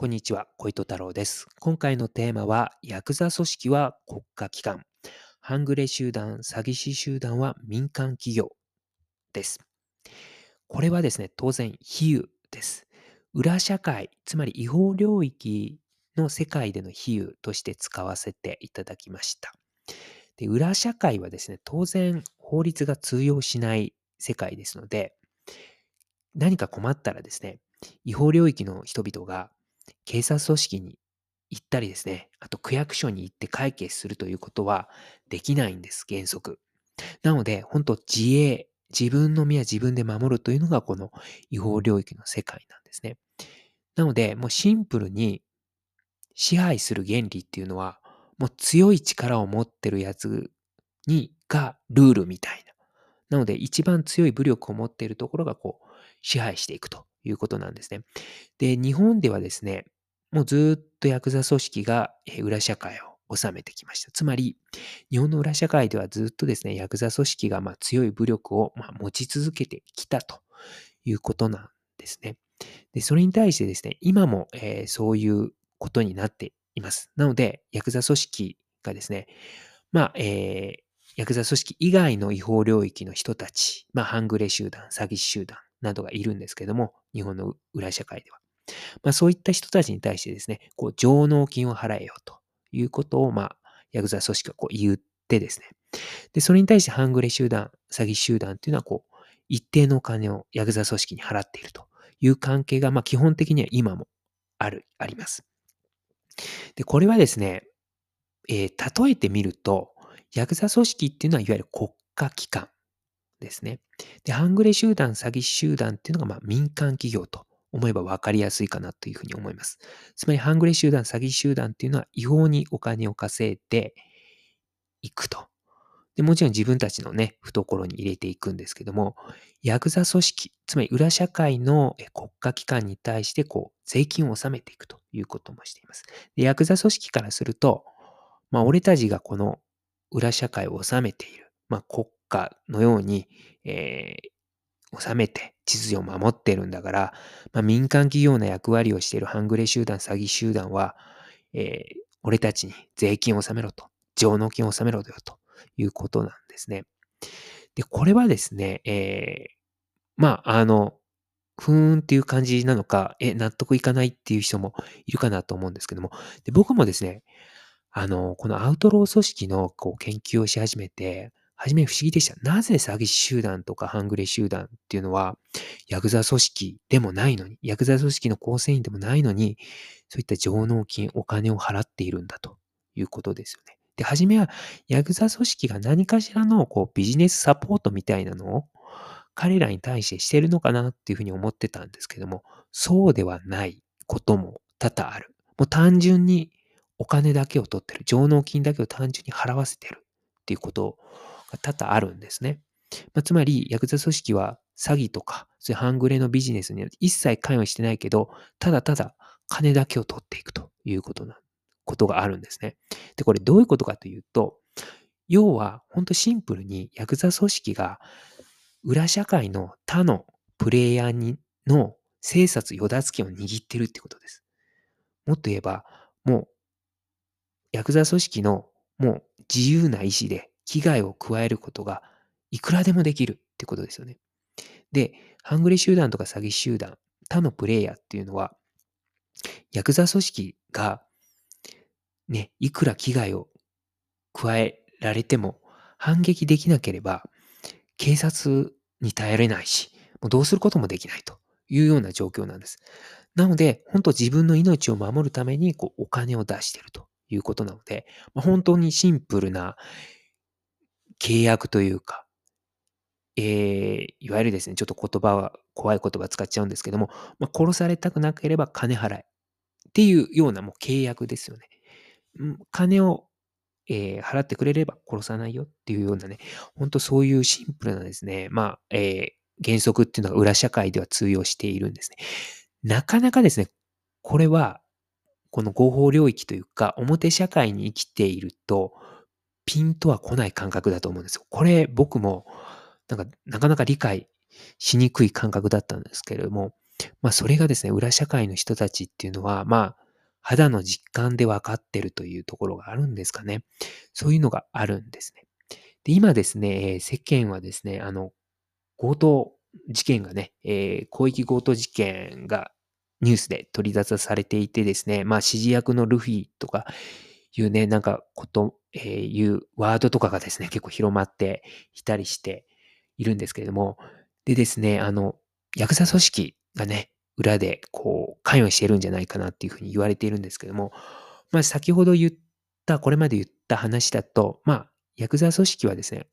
こんにちは、小糸太郎です。今回のテーマは、ヤクザ組織は国家機関、半グレ集団、詐欺師集団は民間企業です。これはですね、当然、比喩です。裏社会、つまり違法領域の世界での比喩として使わせていただきました。で裏社会はですね、当然法律が通用しない世界ですので、何か困ったらですね、違法領域の人々が警察組織に行ったりですね、あと区役所に行って解決するということはできないんです、原則。なので、本当自衛、自分の身は自分で守るというのがこの違法領域の世界なんですね。なので、もうシンプルに支配する原理っていうのは、もう強い力を持ってるやつにがルールみたいな。なので、一番強い武力を持っているところがこう支配していくということなんですね。で、日本ではですね、もうずっとヤクザ組織が裏社会を治めてきました。つまり、日本の裏社会ではずっとですね、ヤクザ組織がま強い武力をま持ち続けてきたということなんですね。で、それに対してですね、今も、えー、そういうことになっています。なので、ヤクザ組織がですね、まあ、えー、ヤクザ組織以外の違法領域の人たち、まあ、半グレ集団、詐欺集団などがいるんですけども、日本の裏社会では。まあ、そういった人たちに対してですね、こう上納金を払えよということを、まあ、ヤクザ組織がこう言ってですね。で、それに対して半グレ集団、詐欺集団っていうのは、こう、一定のお金をヤクザ組織に払っているという関係が、まあ、基本的には今もある、あります。で、これはですね、えー、例えてみると、ヤクザ組織っていうのは、いわゆる国家機関ですね。で、半グレ集団、詐欺集団っていうのが、まあ、民間企業と思えば分かりやすいかなというふうに思います。つまり、半グレ集団、詐欺集団っていうのは違法にお金を稼いでいくと。でもちろん自分たちのね、懐に入れていくんですけども、ヤクザ組織、つまり裏社会の国家機関に対してこう税金を納めていくということもしています。でヤクザ組織からすると、まあ、俺たちがこの裏社会を治めている、まあ、国家のように、えー、治めて秩序を守ってるんだから、まあ、民間企業の役割をしている半グレ集団、詐欺集団は、えー、俺たちに税金を納めろと、上納金を納めろよということなんですね。で、これはですね、えー、まあ、あの、ふーんっていう感じなのか、え、納得いかないっていう人もいるかなと思うんですけども、で僕もですね、あの、このアウトロー組織のこう研究をし始めて、初め不思議でした。なぜ詐欺師集団とか半グレ集団っていうのは、ヤクザ組織でもないのに、ヤクザ組織の構成員でもないのに、そういった上納金、お金を払っているんだということですよね。で、初めは、ヤクザ組織が何かしらのこうビジネスサポートみたいなのを彼らに対してしてるのかなっていうふうに思ってたんですけども、そうではないことも多々ある。もう単純にお金だけを取ってる。上納金だけを単純に払わせてるっていうことをが多々あるんですね。まあ、つまり、ヤクザ組織は詐欺とか、そういう半グレのビジネスに一切関与してないけど、ただただ金だけを取っていくということな、ことがあるんですね。で、これどういうことかというと、要は、ほんとシンプルにヤクザ組織が裏社会の他のプレイヤーにの生殺与奪権を握ってるってことです。もっと言えば、もう、ヤクザ組織のもう自由な意志で危害を加えることがいくらでもできるってことですよね。で、ハングレ集団とか詐欺集団、他のプレイヤーっていうのは、ヤクザ組織が、ね、いくら危害を加えられても反撃できなければ、警察に頼れないし、もうどうすることもできないというような状況なんです。なので、本当自分の命を守るためにこうお金を出してるということなので、まあ、本当にシンプルな契約というか、えー、いわゆるですね、ちょっと言葉は、怖い言葉使っちゃうんですけども、まあ、殺されたくなければ金払えっていうようなもう契約ですよね。金を、えー、払ってくれれば殺さないよっていうようなね、本当そういうシンプルなですね、まあ、えー、原則っていうのが裏社会では通用しているんですね。なかなかですね、これは、この合法領域というか、表社会に生きていると、ピンとは来ない感覚だと思うんですよ。これ僕もなんかなかなか理解しにくい感覚だったんですけれども、まあ、それがですね、裏社会の人たちっていうのは、まあ、肌の実感で分かってるというところがあるんですかね。そういうのがあるんですね。で、今ですね、えー世間はですね、あの、強盗事件がね、えー広域強盗事件がニュースで取り沙汰されていてですね、まあ、指示役のルフィとかいうね、なんかこと、えーいうワードとかがですね、結構広まっていたりしているんですけれども、でですね、あの、ヤクザ組織がね、裏でこう、関与してるんじゃないかなっていうふうに言われているんですけども、まあ、先ほど言った、これまで言った話だと、まあ、ヤクザ組織はですね、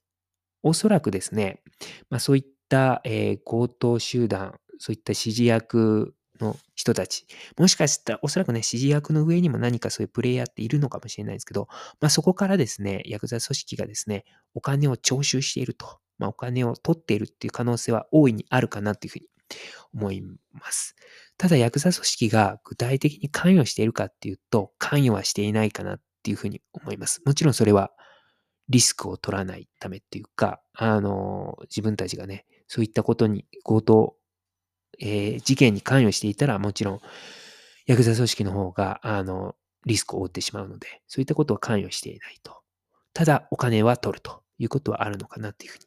おそらくですね、まあ、そういった、えー強盗集団、そういった指示役の人たち、もしかしたら、おそらくね、指示役の上にも何かそういうプレイヤーっているのかもしれないですけど、まあ、そこからですね、ヤクザ組織がですね、お金を徴収していると、まあ、お金を取っているっていう可能性は大いにあるかなっていうふうに思います。ただ、ヤクザ組織が具体的に関与しているかっていうと、関与はしていないかなっていうふうに思います。もちろんそれはリスクを取らないためっていうか、あの、自分たちがね、そういったことに、強盗、えー事件に関与していたら、もちろん、ヤクザ組織の方が、あの、リスクを負ってしまうので、そういったことは関与していないと。ただ、お金は取るということはあるのかなというふうに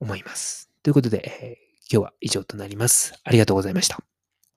思います。ということで、えー今日は以上となります。ありがとうございました。